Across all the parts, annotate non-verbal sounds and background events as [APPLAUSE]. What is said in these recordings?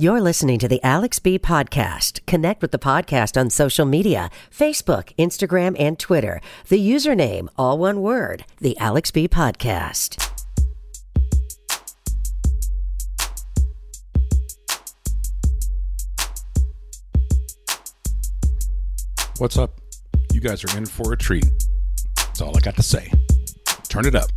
You're listening to the Alex B Podcast. Connect with the podcast on social media Facebook, Instagram, and Twitter. The username, all one word, the Alex B Podcast. What's up? You guys are in for a treat. That's all I got to say. Turn it up.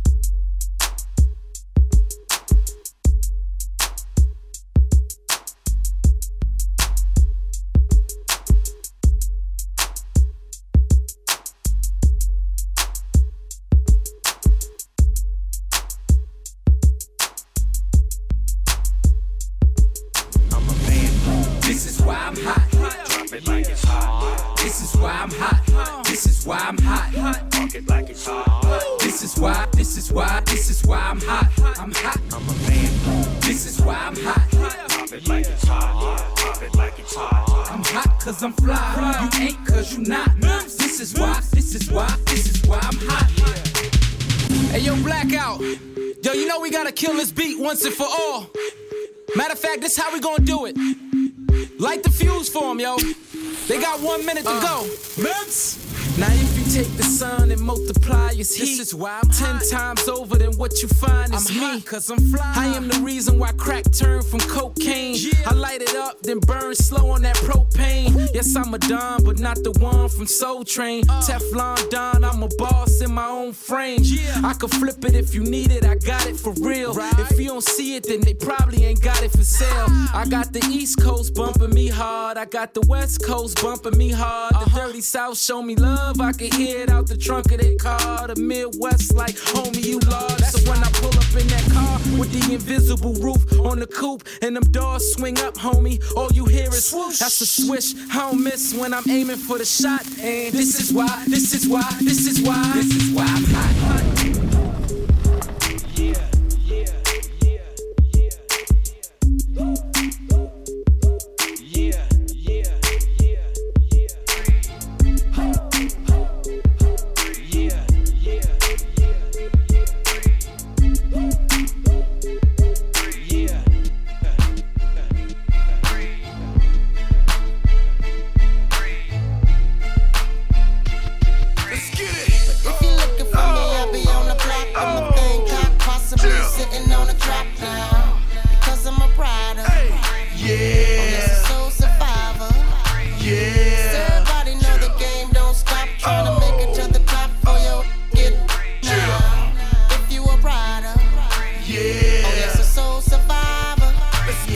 Hot. It like it's hot. It like it's hot. I'm hot cause I'm fly. You ain't cause you not. This is why. This is why. This is why I'm hot. Hey, yo, Blackout. Yo, you know we gotta kill this beat once and for all. Matter of fact, this how we gonna do it. Light the fuse for them, yo. They got one minute to uh. go. Mets. Now you take the sun and multiply its heat, this is why I'm ten times over than what you find is I'm me. hot 'cause I'm fly. I am the reason why crack turned from cocaine. I light it up, then burn slow on that propane. Yes, I'm a Don, but not the one from Soul Train. Uh. Teflon Don, I'm a boss in my own frame. I could flip it if you need it, I got it for real. If you don't see it, then they probably ain't got it for sale. Ah. I got the East Coast bumping me hard, I got the West Coast bumping me hard. The uh-huh. Dirty South show me love, I can hear it out the trunk of their car. The Midwest, like, homie, you large. So when I pull up in that car with the invisible roof on the coupe and them doors swing up, homie, all you hear is swoosh. That's a swish. I don't miss when I'm aiming for the shot. And this is why, this is why, this is why, This is why I'm hot.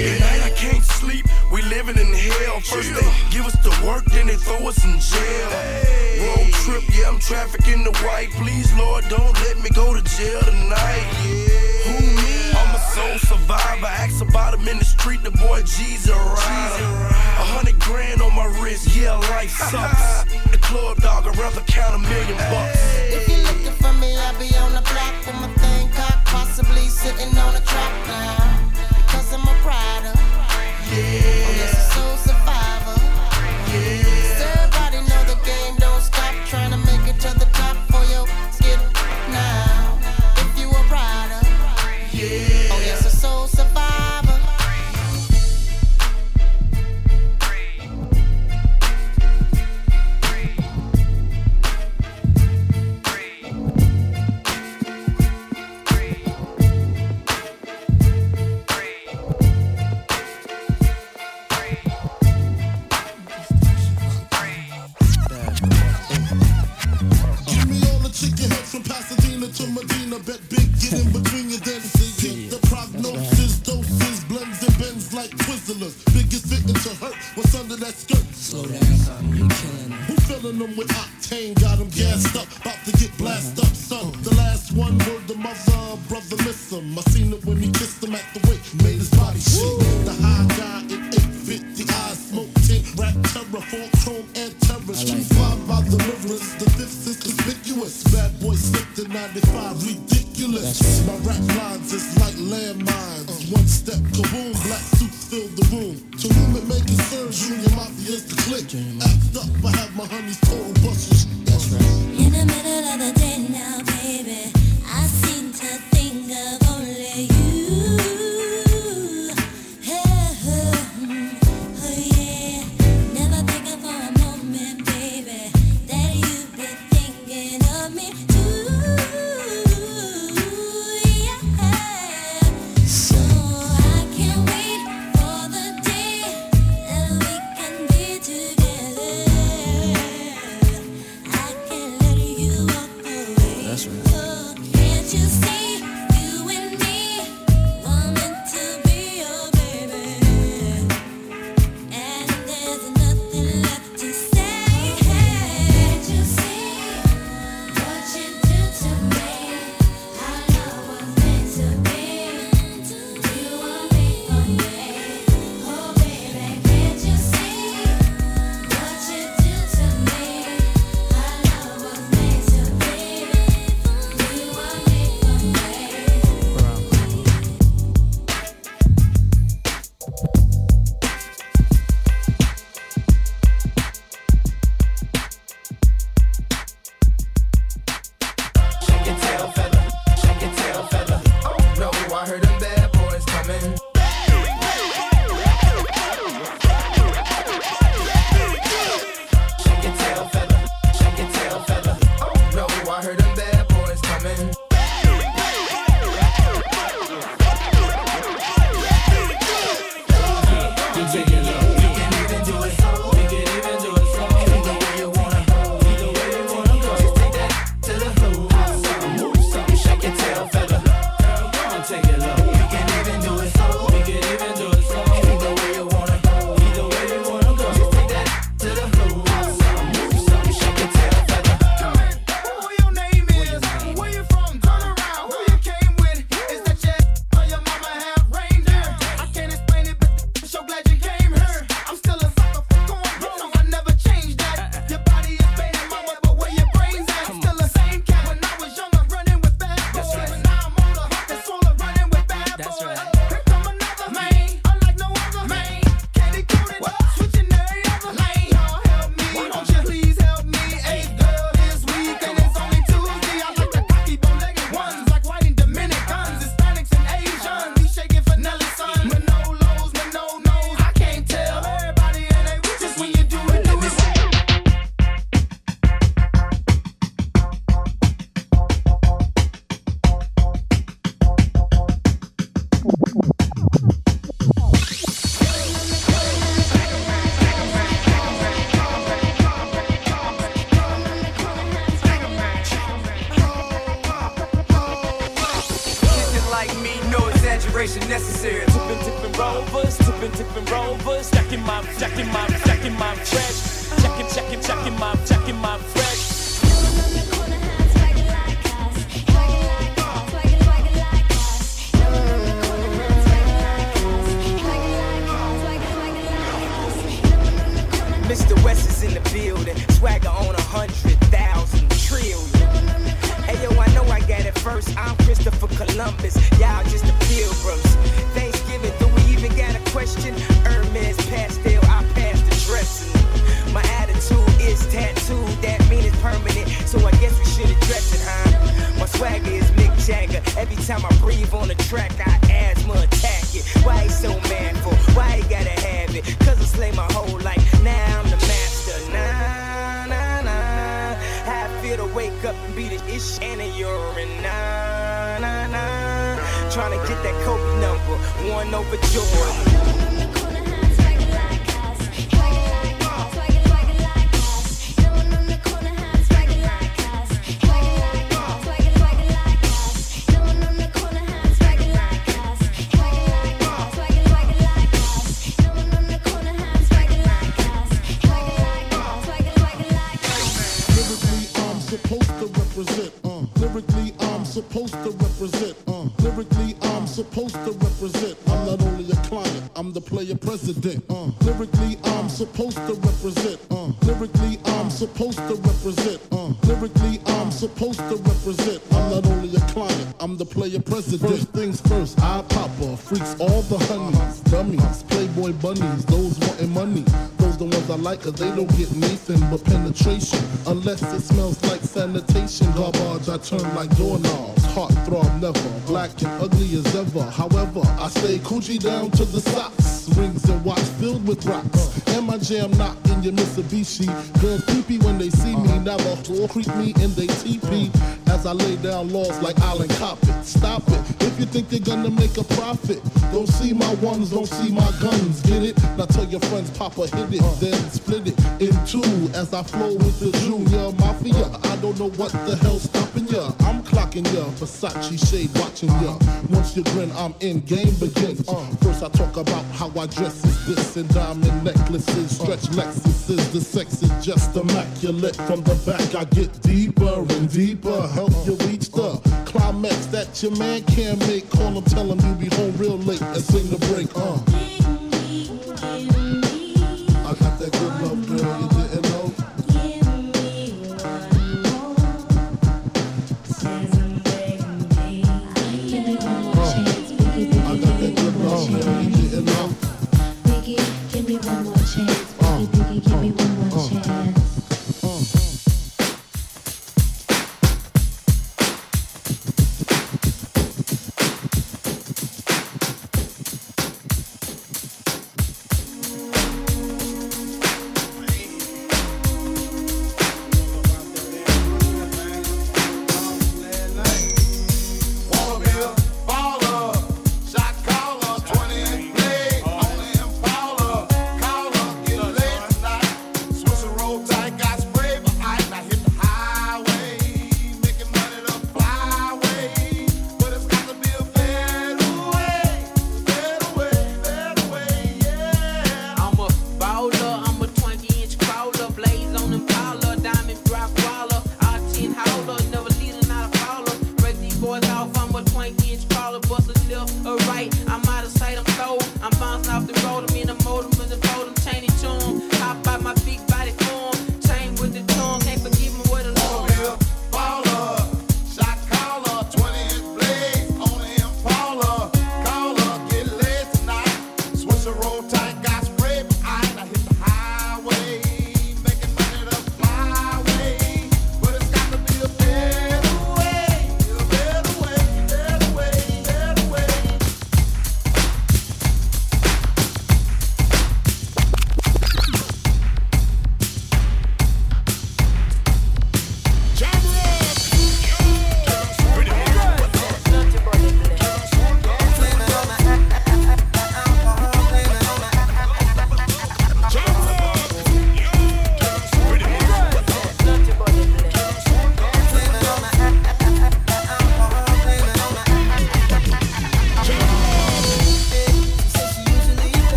Tonight I can't sleep, we living in hell. First they give us the work, then they throw us in jail. Road trip, yeah, I'm trafficking the white. Please, Lord, don't let me go to jail tonight. Who me? I'm a soul survivor. Ask about him in the street, the boy G's a rider. A hundred grand on my wrist, yeah, life [LAUGHS] sucks. The club dog, I'd rather count a million bucks. If you looking for me, I'll be on the block with my thing cock, possibly sitting on a trap now. Rider. Oh, yes, survivor. Exaggeration necessary. Tipping, tipping rovers, tipping, tipping rovers. Checking my, checking my, checking my fresh. Checking, checking, checking my, checking my fresh. Mr. West is in the building. Swagger on a hundred thousand trillion. Hey yo, I know I got it first. I'm Christopher Columbus. Y'all just the pilgrims. Thanksgiving, do we even got a question? Hermes pastel, I passed the dressing. My attitude is tattooed, that mean it's permanent. So I guess we should address it, huh? My swagger is Mick Jagger. Every time I breathe on the track, I asthma attack it. Why he so manful? Why he gotta have it? Cause I slay my whole life. Now I'm the master. Nah, nah, nah. How I feel to wake up and be the ish and a urine. Nah, nah. Trying to get that Kobe number. One over Jordan. President. Uh. Lyrically, I'm supposed to represent. Uh. Lyrically, I'm supposed to represent. Uh. Lyrically, I'm supposed to represent. I'm not only a client, I'm the player president. First things first, I popper, freaks all the honeys, dummies, playboy bunnies, those wanting money. Those the ones I like, cause they don't get smells like sanitation. Garbage, I turn like doorknobs. Heart throb never. Black and ugly as ever. However, I stay coochie down to the socks. Rings and watch filled with rocks. And my jam not in your Mitsubishi. Girls creepy when they see me. Never whore creep me in they teepee. As I lay down laws like Island Coppet. Stop you think you're gonna make a profit, don't see my ones, don't see my guns. Get it? Now tell your friends, Papa hit it, then split it in two as I flow with the junior mafia. I don't know what the hell's stopping ya. I'm clocking ya, Versace shade watching ya. Once you grin, I'm in, game begins. First I talk about how I dress is this and diamond necklaces, stretch Lexuses. The sex is just immaculate. From the back I get deeper and deeper, help you reach the climax that your man can't make. Call him, tell him you be home real late and sing the break. Uh.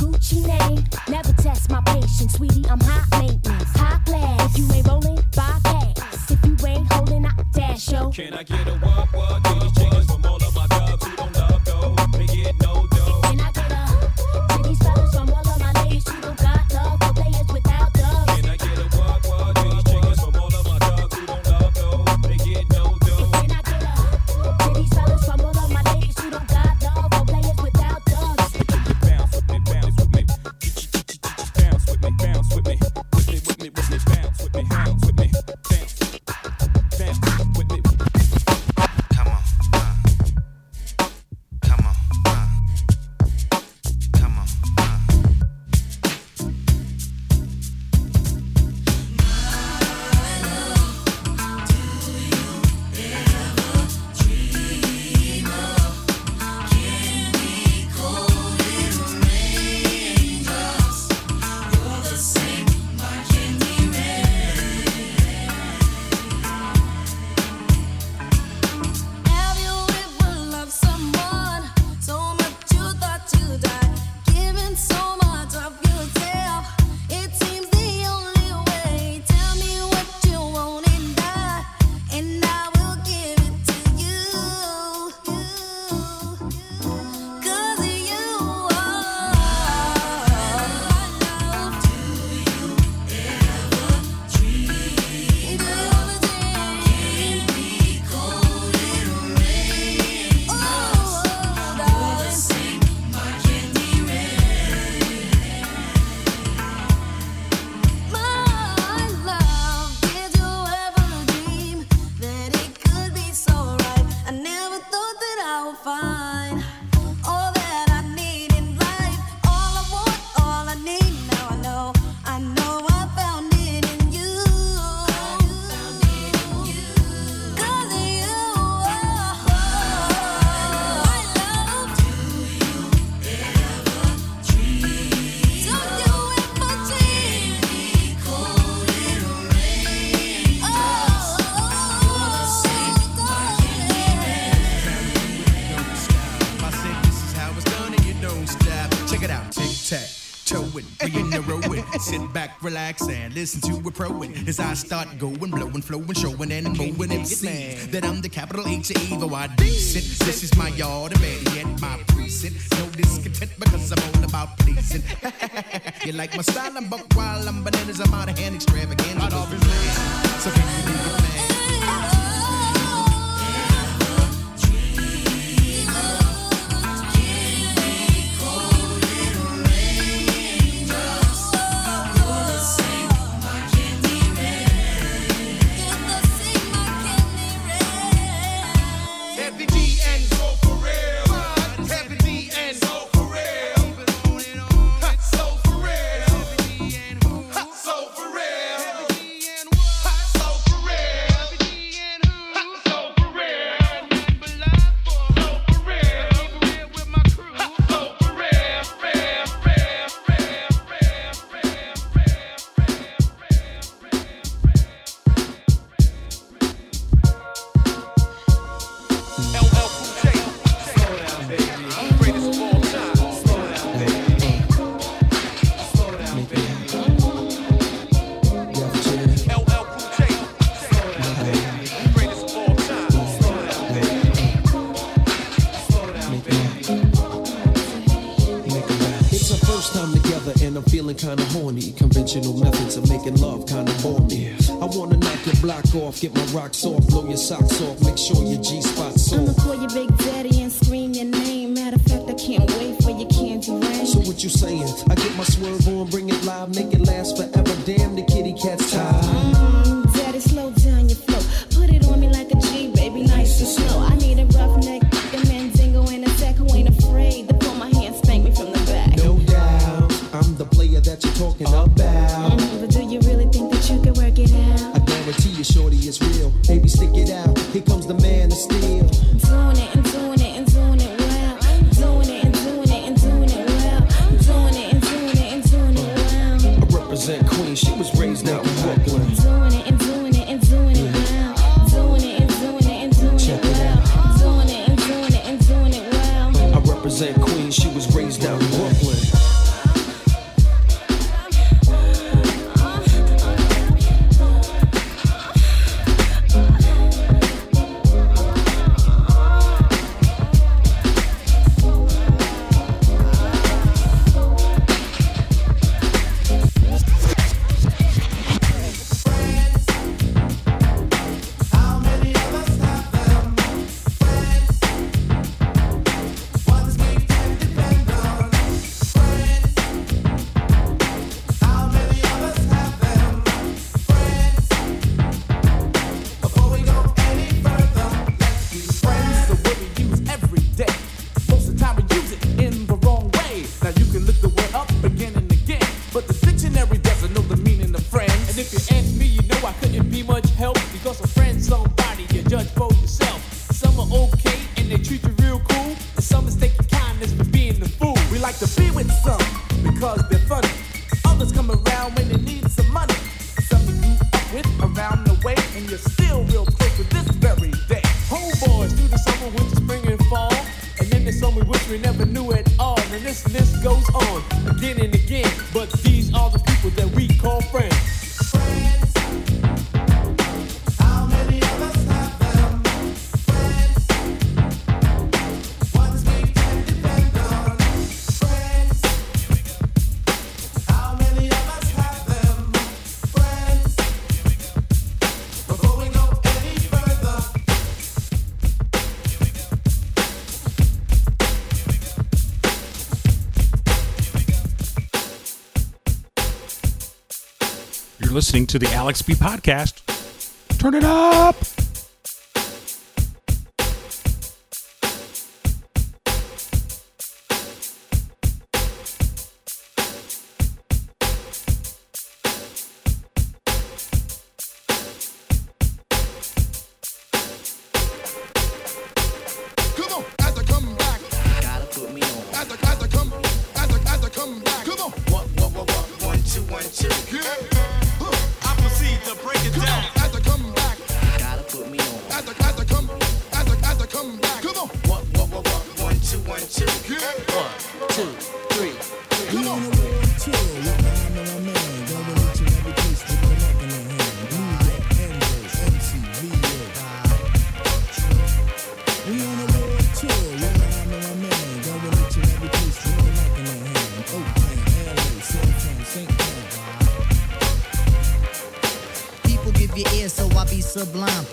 Gucci name. Never test my patience, sweetie. I'm high maintenance, high class. If you ain't rolling, bypass. If you ain't holding, I dash yo. Can I get a listen to a pro and As I start going, blowing, flowing, showing, and mowing MC. That I'm the capital H of evil, I decent. This is my yard, and better yet, my precinct. No discontent because I'm all about pleasing. [LAUGHS] you like my style, I'm buck while I'm bananas, I'm out of hand extravagant. So can you dig it, man? I'm feeling kinda horny. Conventional methods of making love kinda bore me. I wanna knock your block off, get my rocks off, blow your socks off, make sure your G spot's I'ma call your big daddy and scream your name. Matter of fact, I can't wait for your candy rain. So what you saying? I get my swerve on, bring it live, make it last forever. Damn, the kitty cat's tired. Queen. She was raised out they treat you real cool, some mistake your kindness for being the fool. We like to be with some because they're funny. Others come around when they need some money. Some you grew up with around the way, and you're still real close to this very day. Homeboys through the summer, winter, spring, and fall. And then there's some we wish we never knew at all. And this list goes listening to the Alex B podcast. Turn it up.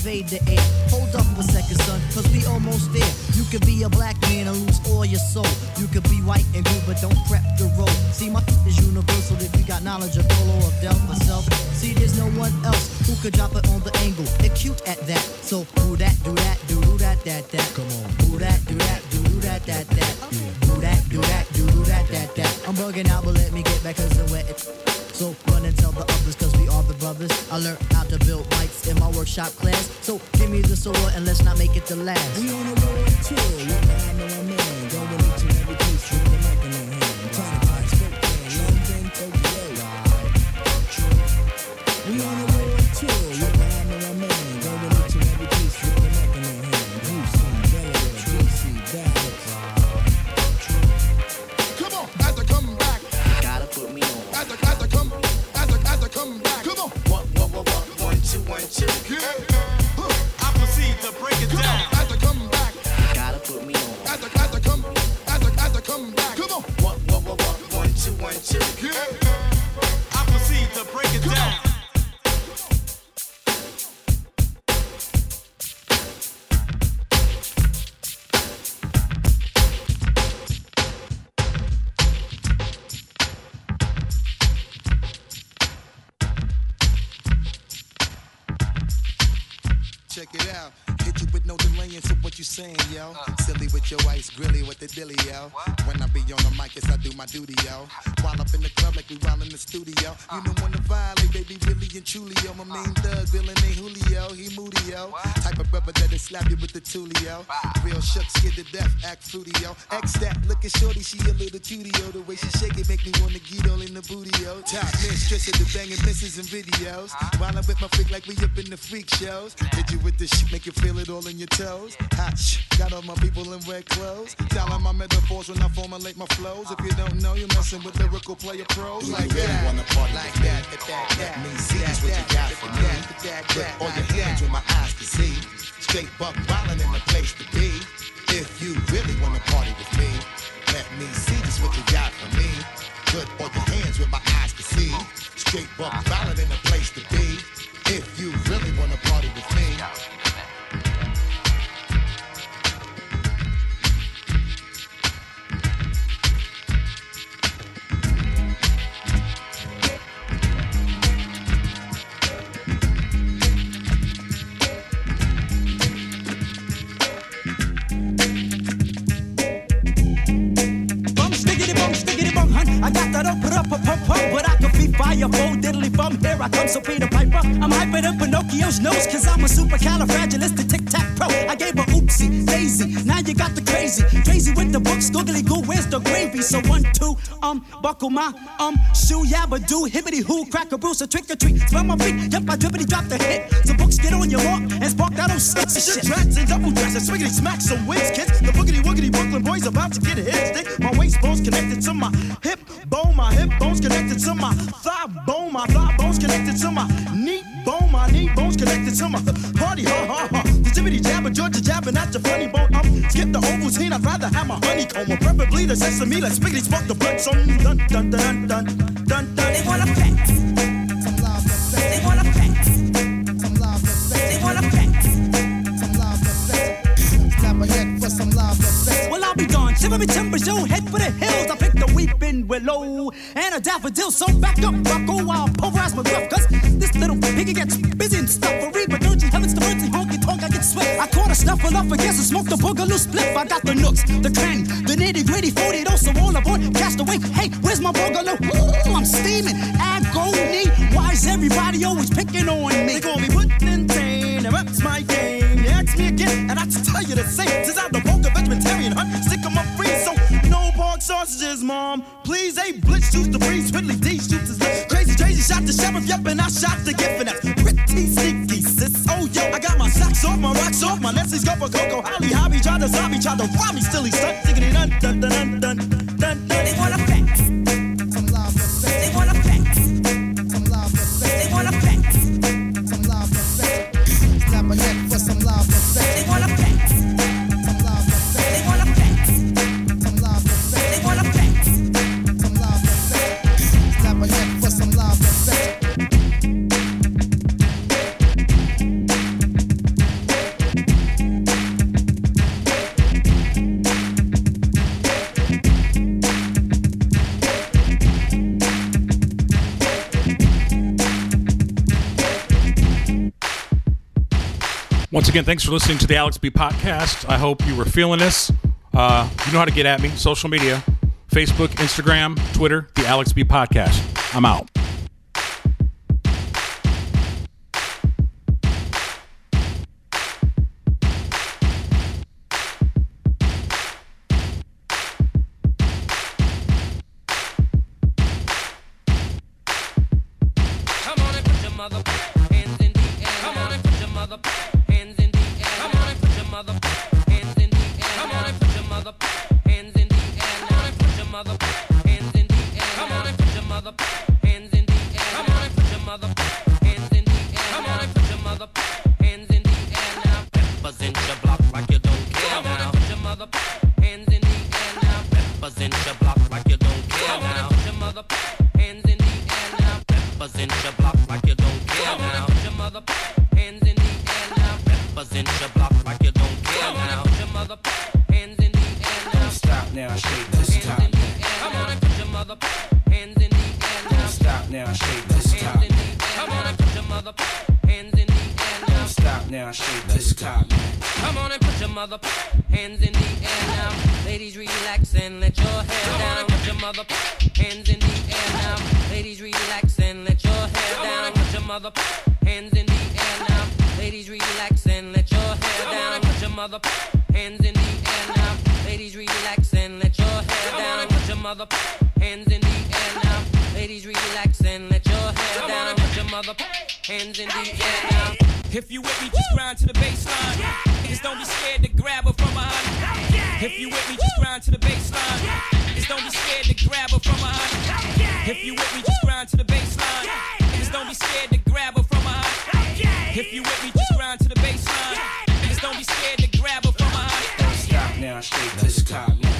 invade the air. Hold up a second, son, cause we almost there. You could be a black man and lose all your soul. You could be white and good, but don't prep the road. See, my is universal if you got knowledge of Polo or Del myself. See, there's no one else who could drop it on the angle. They're cute at that. So, do that, do that, do do that, that, that. Come on. Do that, do that, do do that, that, that. Do that, do that, do do that, that, that. I'm bugging out, but let me get back cause I'm wet. So run and tell the others cause we are the brothers. I learned how to build bikes in my workshop class. So give me the sword and let's not make it the last. We on the road too, When I be on the mic, yes, I do my duty, yo. While up in the club like we while in the studio. You know when to violate, baby, really and truly, yo. My main thug, villain ain't Julio, he moody, yo. Type of brother that'll slap you with the tulio. Real shook, scared to death, act fruity, yo. X that, looking shorty, she a little cutie, yo. The way she shake it make me wanna get all in the booty, yo. Top mistress of the banging misses and videos. While I'm with my freak like we up in the freak shows. Hit you with the shit, make you feel it all in your toes. Hot got all my people in red clothes. Styling my metaphors when I formulate my flows. If you don't know, you're messing with lyrical player pros. Do you Like really that. wanna party like with me? that, that, that, Let me see just what you got for me. Put all your hands where my eyes can see. Straight buck wildin' in the place to be. If you really wanna party with me, let me see just what you got for me. Put all your hands where my eyes can see. Straight buck wildin' in the place to be. If you really wanna party with me. I come, so Peter Piper. I'm hyper than Pinocchio's nose, cause I'm a supercalifragilistic tic tac pro. I gave her oopsie, daisy. Now you got the crazy. Crazy with the books, googly goo, where's the gravy? So one, two, um, buckle my, um, shoe, yabba do, hibbity hoo, crack a bruise, a trick or treat. Smell my feet, yep, I drippity drop the hit. So books get on your walk and spark that old sexy Shit tracks and double dress and swiggity smack some wins, kids. The boogity woogity Brooklyn boys about to get a hit stick. Bones connected to my hip bone, my hip bones connected to my thigh bone, my thigh bones connected to my knee bone, my knee bones connected to my party, ha ha ha. The jibbity jabber, Georgia jabbing at your funny bone. Um, skip the Ovaltine, I'd rather have my honeycomb, or preferably the sesame. Let's spiggity spark the blood some dun dun dun dun dun dun. They wanna flex. Darned. Me timbers, yo, head for the hills. I picked a weeping willow and a daffodil. So back up, Rocco, I'll pulverize my gruff. Cause this little piggy gets busy and stuffery. But don't you heavens to mercy, honky tonk, I get sweat. I caught a snuffle up against and smoked a boogaloo spliff. I got the nooks, the cranny, the nitty gritty, 40 also all aboard. Cast away. Hey, where's my boogaloo? Ooh, I'm steaming. Agony. Why is everybody always picking on me? They call me Puddin' Tane, and that's my game. You ask me again, and I tell you the same. Since I'm the sausages, mom. Please, a blitz juice the breeze, Ridley D shoots his lips. Crazy, crazy, shot the sheriff, yep, and I shot the gift, and that's pretty sneaky, sis. Oh, yo, I got my socks off, my rocks off, my Nestle's go for Coco. Holly, hobby, try to zombie, try to rob me, still he's stuck, digging it dun dun dun dun again, thanks for listening to the Alex B podcast. I hope you were feeling this. Uh, you know how to get at me. Social media Facebook, Instagram, Twitter, the Alex B podcast. I'm out. Mother hands in the air now. Ladies, relax and let your hair down. Put your mother hands in the air now. Ladies, relax and let your hair down. Put your mother hands in the air now. Ladies, relax and let your hair down. Put your mother hands in the air now. Ladies, relax and let your hair down. Put your mother hands in the air now. Ladies, relax and let your hair down. Put your mother hands in the air now. If you with me, just grind to the bassline. Niggas don't be scared to grab her from behind. If you with me, just grind to the bassline. Niggas don't be scared to grab her from behind. If you with me, just grind to the bassline. Niggas don't be scared to grab her from behind. If you with me, just grind to the bassline. Niggas don't be scared to grab her from behind. Stop now, shake this top now.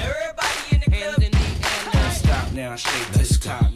Everybody in the club. The now. Stop now, shake this top now.